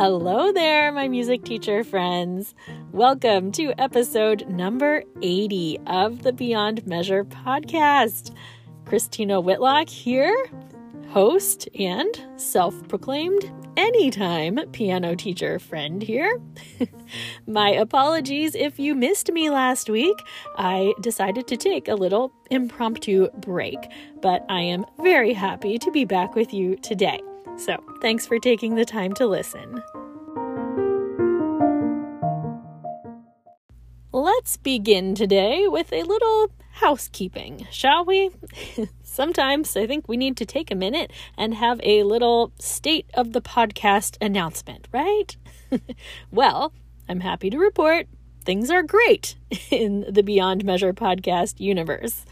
Hello there, my music teacher friends. Welcome to episode number 80 of the Beyond Measure podcast. Christina Whitlock here, host and self proclaimed anytime piano teacher friend here. My apologies if you missed me last week. I decided to take a little impromptu break, but I am very happy to be back with you today. So, thanks for taking the time to listen. Let's begin today with a little housekeeping, shall we? Sometimes I think we need to take a minute and have a little state of the podcast announcement, right? well, I'm happy to report things are great in the Beyond Measure podcast universe.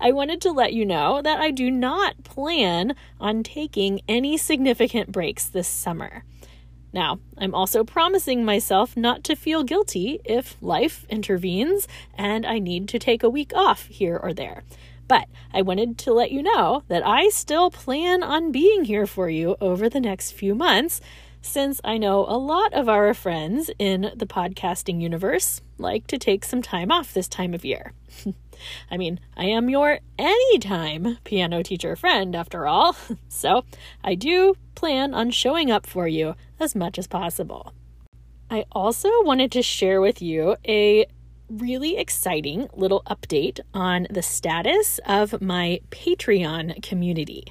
I wanted to let you know that I do not plan on taking any significant breaks this summer. Now, I'm also promising myself not to feel guilty if life intervenes and I need to take a week off here or there. But I wanted to let you know that I still plan on being here for you over the next few months, since I know a lot of our friends in the podcasting universe like to take some time off this time of year. I mean, I am your anytime piano teacher friend, after all, so I do plan on showing up for you as much as possible. I also wanted to share with you a really exciting little update on the status of my Patreon community.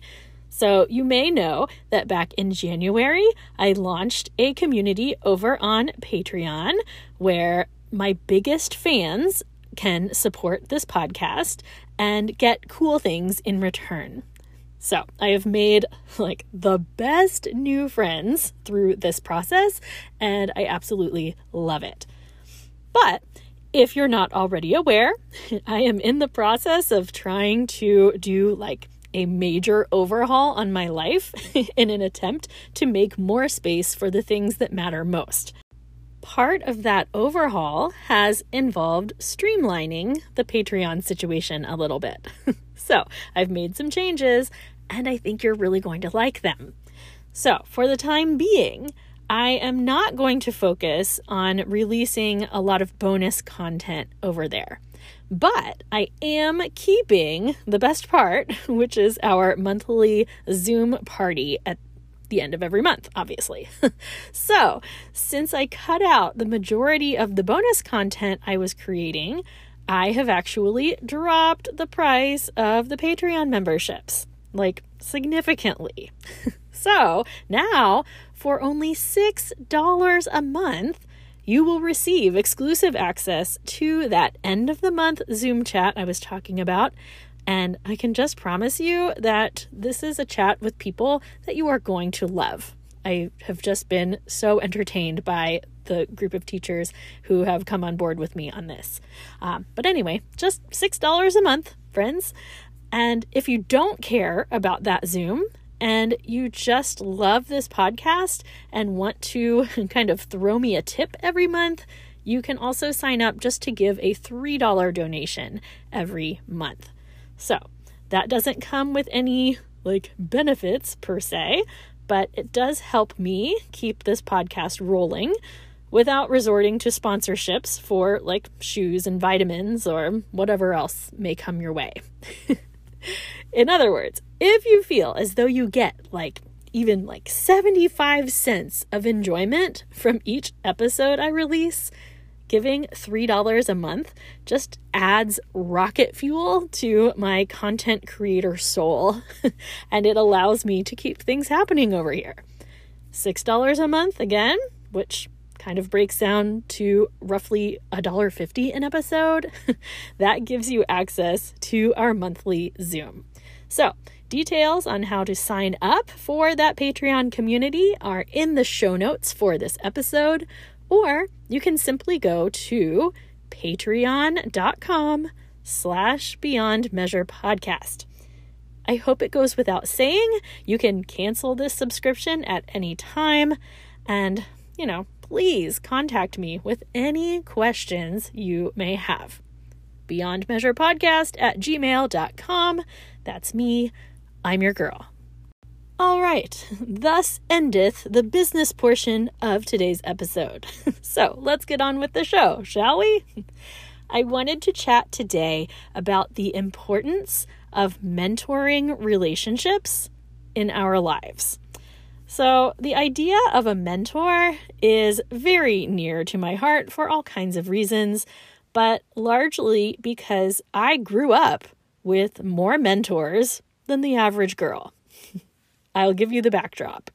So, you may know that back in January, I launched a community over on Patreon where my biggest fans can support this podcast and get cool things in return. So, I have made like the best new friends through this process, and I absolutely love it. But if you're not already aware, I am in the process of trying to do like a major overhaul on my life in an attempt to make more space for the things that matter most part of that overhaul has involved streamlining the Patreon situation a little bit. so I've made some changes and I think you're really going to like them. So, for the time being, I am not going to focus on releasing a lot of bonus content over there. But I am keeping the best part, which is our monthly Zoom party at the end of every month, obviously. so, since I cut out the majority of the bonus content I was creating, I have actually dropped the price of the Patreon memberships, like significantly. so, now for only $6 a month, you will receive exclusive access to that end of the month Zoom chat I was talking about, and I can just promise you that this is a chat with people that you are going to love. I have just been so entertained by the group of teachers who have come on board with me on this. Um, but anyway, just $6 a month, friends. And if you don't care about that Zoom and you just love this podcast and want to kind of throw me a tip every month, you can also sign up just to give a $3 donation every month. So, that doesn't come with any like benefits per se, but it does help me keep this podcast rolling without resorting to sponsorships for like shoes and vitamins or whatever else may come your way. In other words, if you feel as though you get like even like 75 cents of enjoyment from each episode I release, giving $3 a month just adds rocket fuel to my content creator soul, and it allows me to keep things happening over here. $6 a month again, which kind of breaks down to roughly $1.50 an episode. that gives you access to our monthly Zoom. So, details on how to sign up for that Patreon community are in the show notes for this episode, or you can simply go to patreon.com slash beyond measure podcast. I hope it goes without saying. You can cancel this subscription at any time. And, you know, please contact me with any questions you may have. Beyond Measure Podcast at gmail.com. That's me. I'm your girl. All right, thus endeth the business portion of today's episode. so let's get on with the show, shall we? I wanted to chat today about the importance of mentoring relationships in our lives. So, the idea of a mentor is very near to my heart for all kinds of reasons, but largely because I grew up with more mentors than the average girl. I'll give you the backdrop.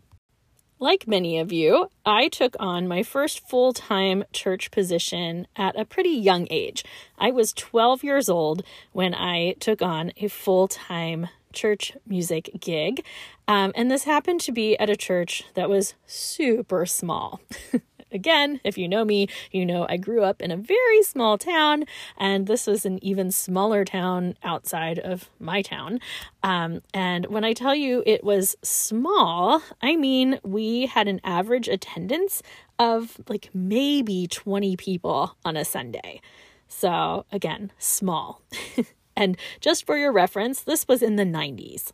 Like many of you, I took on my first full time church position at a pretty young age. I was 12 years old when I took on a full time church music gig. Um, and this happened to be at a church that was super small. Again, if you know me, you know I grew up in a very small town, and this was an even smaller town outside of my town. Um, and when I tell you it was small, I mean we had an average attendance of like maybe 20 people on a Sunday. So, again, small. and just for your reference, this was in the 90s.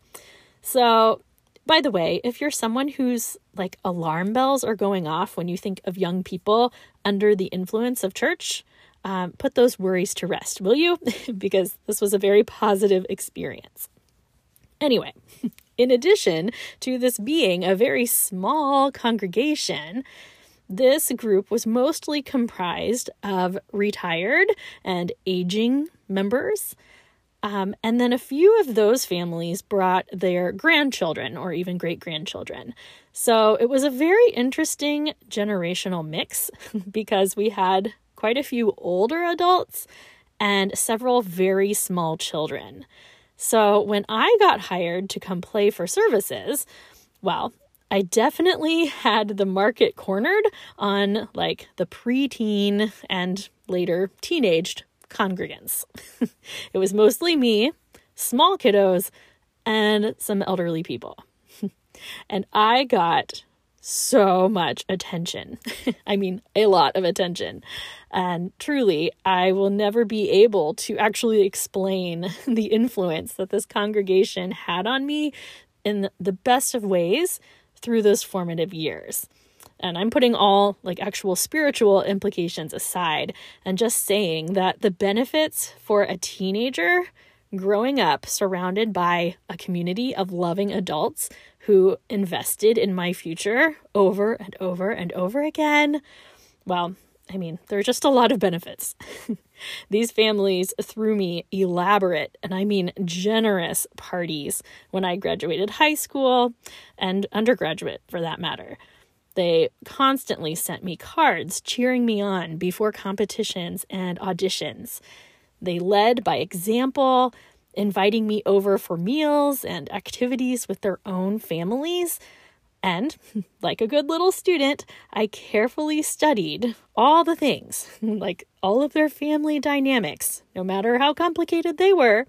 So, by the way, if you're someone whose like alarm bells are going off when you think of young people under the influence of church, um, put those worries to rest, will you? because this was a very positive experience. Anyway, in addition to this being a very small congregation, this group was mostly comprised of retired and aging members um, and then a few of those families brought their grandchildren or even great grandchildren. So it was a very interesting generational mix because we had quite a few older adults and several very small children. So when I got hired to come play for services, well, I definitely had the market cornered on like the preteen and later teenaged congregants. it was mostly me, small kiddos, and some elderly people. and I got so much attention. I mean, a lot of attention. And truly, I will never be able to actually explain the influence that this congregation had on me in the best of ways through those formative years. And I'm putting all like actual spiritual implications aside and just saying that the benefits for a teenager growing up surrounded by a community of loving adults who invested in my future over and over and over again. Well, I mean, there are just a lot of benefits. These families threw me elaborate, and I mean generous, parties when I graduated high school and undergraduate for that matter. They constantly sent me cards cheering me on before competitions and auditions. They led by example, inviting me over for meals and activities with their own families. And, like a good little student, I carefully studied all the things, like all of their family dynamics, no matter how complicated they were,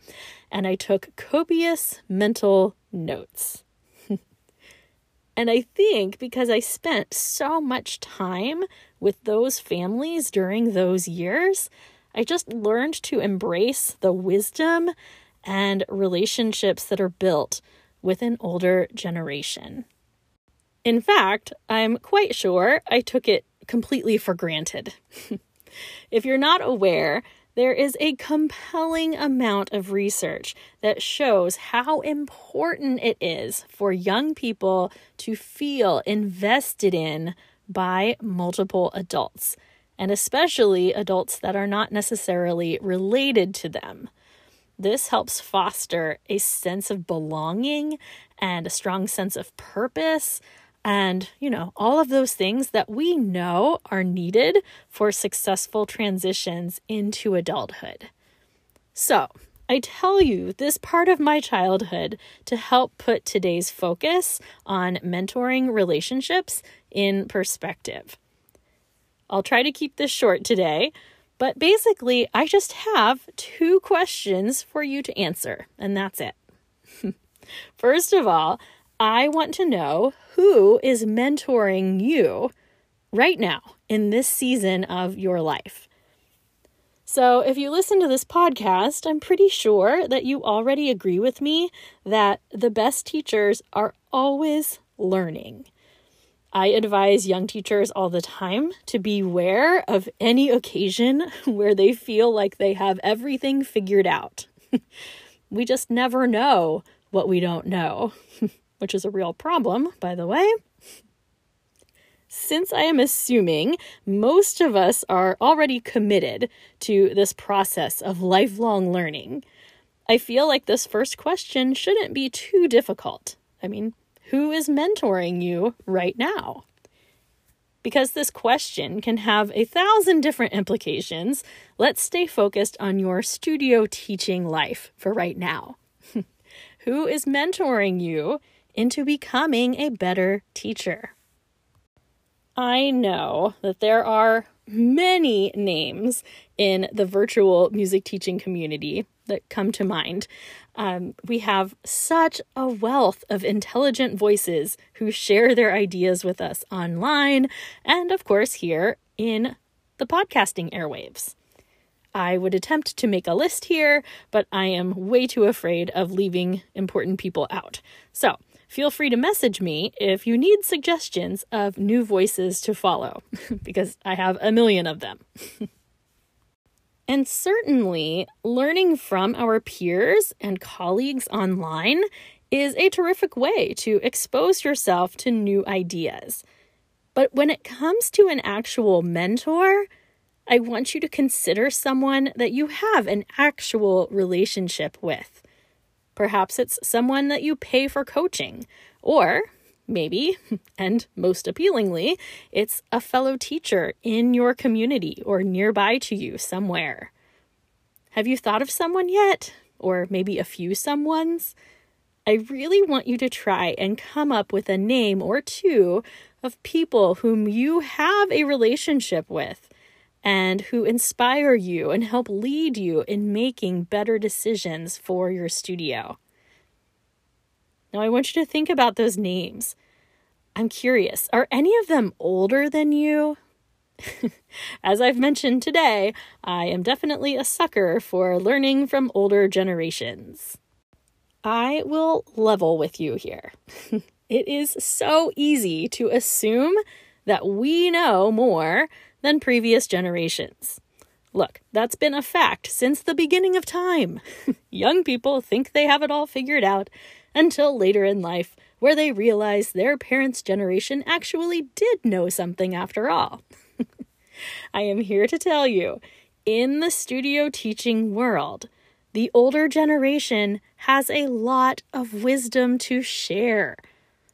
and I took copious mental notes. And I think because I spent so much time with those families during those years, I just learned to embrace the wisdom and relationships that are built with an older generation. In fact, I'm quite sure I took it completely for granted. if you're not aware, there is a compelling amount of research that shows how important it is for young people to feel invested in by multiple adults, and especially adults that are not necessarily related to them. This helps foster a sense of belonging and a strong sense of purpose, and, you know, all of those things that we know are needed for successful transitions into adulthood. So, I tell you this part of my childhood to help put today's focus on mentoring relationships in perspective. I'll try to keep this short today, but basically, I just have two questions for you to answer, and that's it. First of all, I want to know who is mentoring you right now in this season of your life. So, if you listen to this podcast, I'm pretty sure that you already agree with me that the best teachers are always learning. I advise young teachers all the time to beware of any occasion where they feel like they have everything figured out. we just never know what we don't know, which is a real problem, by the way. Since I am assuming most of us are already committed to this process of lifelong learning, I feel like this first question shouldn't be too difficult. I mean, who is mentoring you right now? Because this question can have a thousand different implications, let's stay focused on your studio teaching life for right now. Who is mentoring you into becoming a better teacher? I know that there are many names in the virtual music teaching community that come to mind. Um, we have such a wealth of intelligent voices who share their ideas with us online and, of course, here in the podcasting airwaves. I would attempt to make a list here, but I am way too afraid of leaving important people out. So feel free to message me if you need suggestions of new voices to follow, because I have a million of them. And certainly, learning from our peers and colleagues online is a terrific way to expose yourself to new ideas. But when it comes to an actual mentor, I want you to consider someone that you have an actual relationship with. Perhaps it's someone that you pay for coaching, or maybe, and most appealingly, it's a fellow teacher in your community or nearby to you somewhere. Have you thought of someone yet? Or maybe a few someones? I really want you to try and come up with a name or two of people whom you have a relationship with and who inspire you and help lead you in making better decisions for your studio. Now, I want you to think about those names. I'm curious, are any of them older than you? As I've mentioned today, I am definitely a sucker for learning from older generations. I will level with you here. it is so easy to assume that we know more than previous generations. Look, that's been a fact since the beginning of time. Young people think they have it all figured out until later in life where they realize their parents' generation actually did know something after all. I am here to tell you in the studio teaching world, the older generation has a lot of wisdom to share.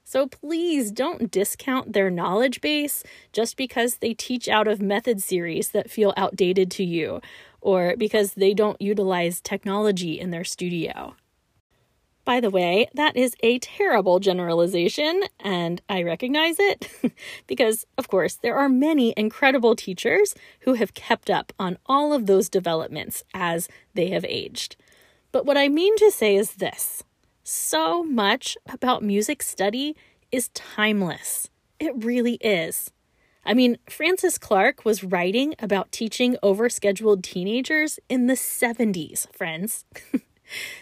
So please don't discount their knowledge base just because they teach out of method series that feel outdated to you or because they don't utilize technology in their studio. By the way, that is a terrible generalization, and I recognize it because, of course, there are many incredible teachers who have kept up on all of those developments as they have aged. But what I mean to say is this so much about music study is timeless. It really is. I mean, Frances Clark was writing about teaching overscheduled teenagers in the 70s, friends.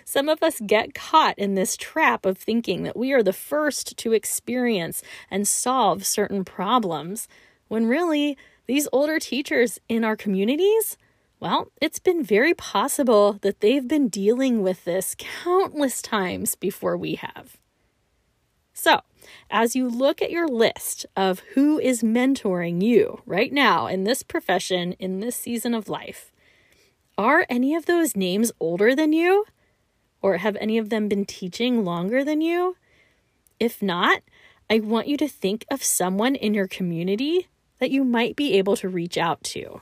Some of us get caught in this trap of thinking that we are the first to experience and solve certain problems, when really, these older teachers in our communities, well, it's been very possible that they've been dealing with this countless times before we have. So, as you look at your list of who is mentoring you right now in this profession, in this season of life, are any of those names older than you? Or have any of them been teaching longer than you? If not, I want you to think of someone in your community that you might be able to reach out to.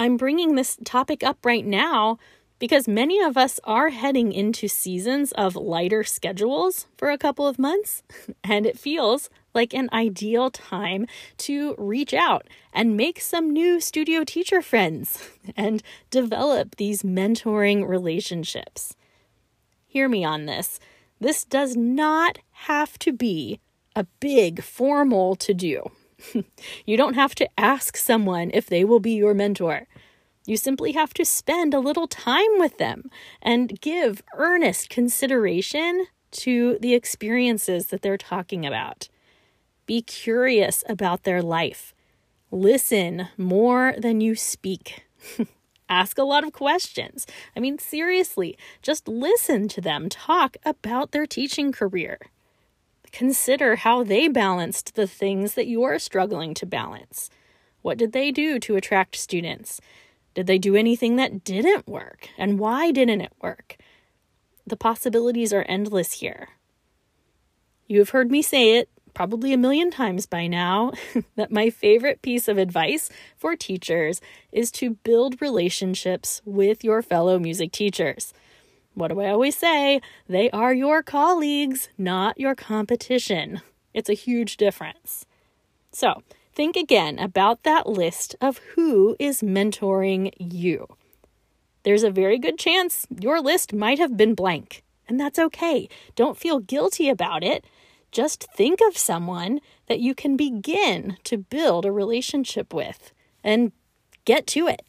I'm bringing this topic up right now because many of us are heading into seasons of lighter schedules for a couple of months, and it feels like an ideal time to reach out and make some new studio teacher friends and develop these mentoring relationships hear me on this. This does not have to be a big formal to do. you don't have to ask someone if they will be your mentor. You simply have to spend a little time with them and give earnest consideration to the experiences that they're talking about. Be curious about their life. Listen more than you speak. Ask a lot of questions. I mean, seriously, just listen to them talk about their teaching career. Consider how they balanced the things that you're struggling to balance. What did they do to attract students? Did they do anything that didn't work? And why didn't it work? The possibilities are endless here. You have heard me say it probably a million times by now that my favorite piece of advice for teachers is to build relationships with your fellow music teachers. What do I always say? They are your colleagues, not your competition. It's a huge difference. So, think again about that list of who is mentoring you. There's a very good chance your list might have been blank, and that's okay. Don't feel guilty about it. Just think of someone that you can begin to build a relationship with and get to it.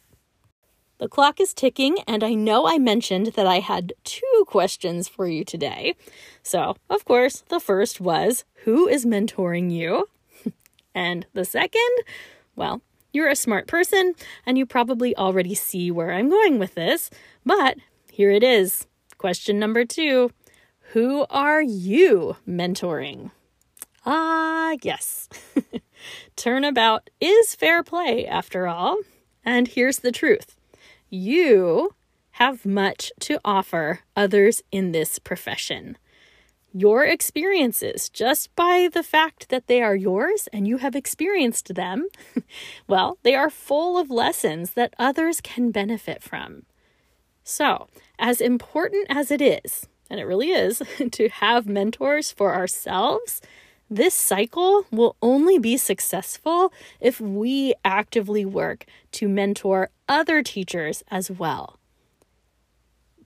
The clock is ticking, and I know I mentioned that I had two questions for you today. So, of course, the first was Who is mentoring you? and the second, well, you're a smart person and you probably already see where I'm going with this, but here it is. Question number two Who are you mentoring? Ah, yes. Turnabout is fair play, after all. And here's the truth you have much to offer others in this profession. Your experiences, just by the fact that they are yours and you have experienced them, well, they are full of lessons that others can benefit from. So, as important as it is, and it really is, to have mentors for ourselves, this cycle will only be successful if we actively work to mentor other teachers as well.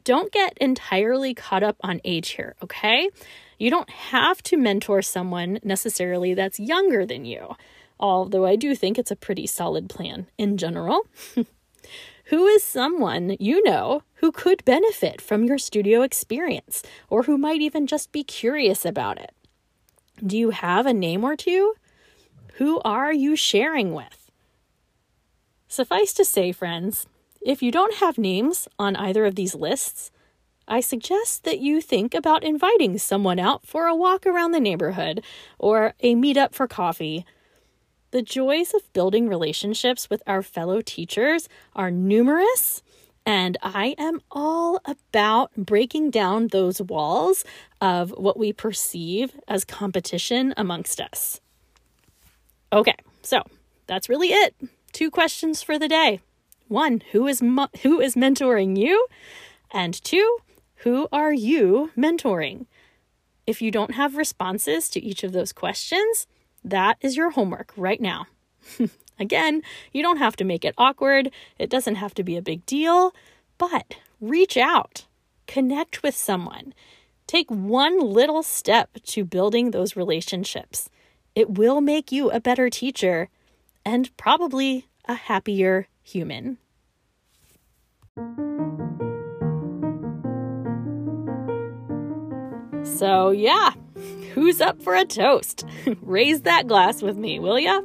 Don't get entirely caught up on age here, okay? You don't have to mentor someone necessarily that's younger than you, although I do think it's a pretty solid plan in general. who is someone you know who could benefit from your studio experience or who might even just be curious about it? Do you have a name or two? Who are you sharing with? Suffice to say, friends, if you don't have names on either of these lists, I suggest that you think about inviting someone out for a walk around the neighborhood or a meetup for coffee. The joys of building relationships with our fellow teachers are numerous and I am all about breaking down those walls of what we perceive as competition amongst us. Okay, so that's really it. Two questions for the day. One, who is mo- who is mentoring you? And two, who are you mentoring? If you don't have responses to each of those questions, that is your homework right now. Again, you don't have to make it awkward, it doesn't have to be a big deal, but reach out, connect with someone. Take one little step to building those relationships. It will make you a better teacher and probably a happier human. So, yeah, who's up for a toast? Raise that glass with me, will ya?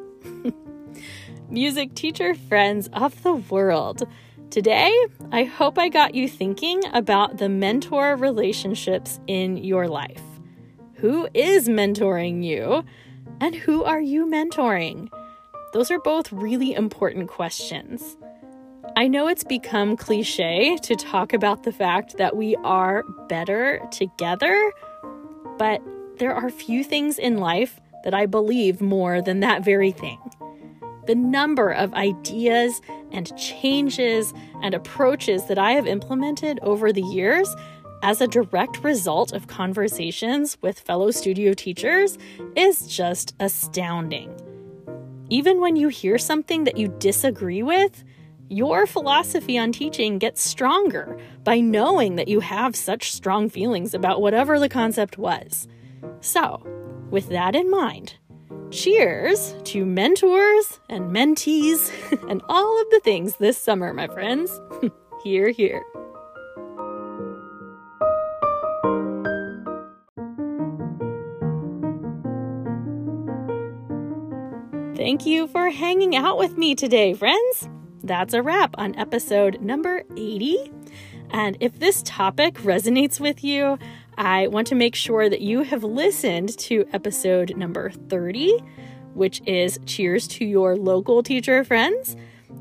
Music teacher friends of the world. Today, I hope I got you thinking about the mentor relationships in your life. Who is mentoring you? And who are you mentoring? Those are both really important questions. I know it's become cliche to talk about the fact that we are better together, but there are few things in life that I believe more than that very thing. The number of ideas and changes and approaches that I have implemented over the years as a direct result of conversations with fellow studio teachers is just astounding. Even when you hear something that you disagree with, your philosophy on teaching gets stronger by knowing that you have such strong feelings about whatever the concept was. So, with that in mind, cheers to mentors and mentees and all of the things this summer, my friends. hear, hear. Thank you for hanging out with me today, friends. That's a wrap on episode number 80. And if this topic resonates with you, I want to make sure that you have listened to episode number 30, which is Cheers to Your Local Teacher Friends.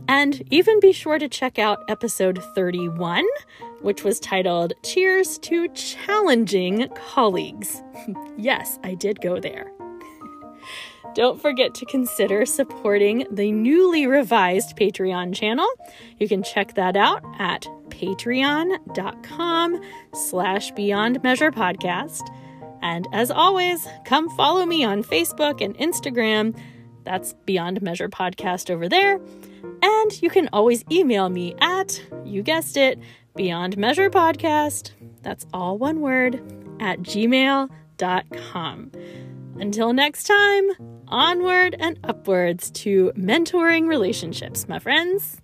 And even be sure to check out episode 31, which was titled Cheers to Challenging Colleagues. yes, I did go there. Don't forget to consider supporting the newly revised Patreon channel. You can check that out at patreon.com slash beyond measure podcast. And as always, come follow me on Facebook and Instagram. That's Beyond Measure Podcast over there. And you can always email me at, you guessed it, Beyond Measure Podcast. That's all one word at gmail.com. Until next time, onward and upwards to mentoring relationships, my friends.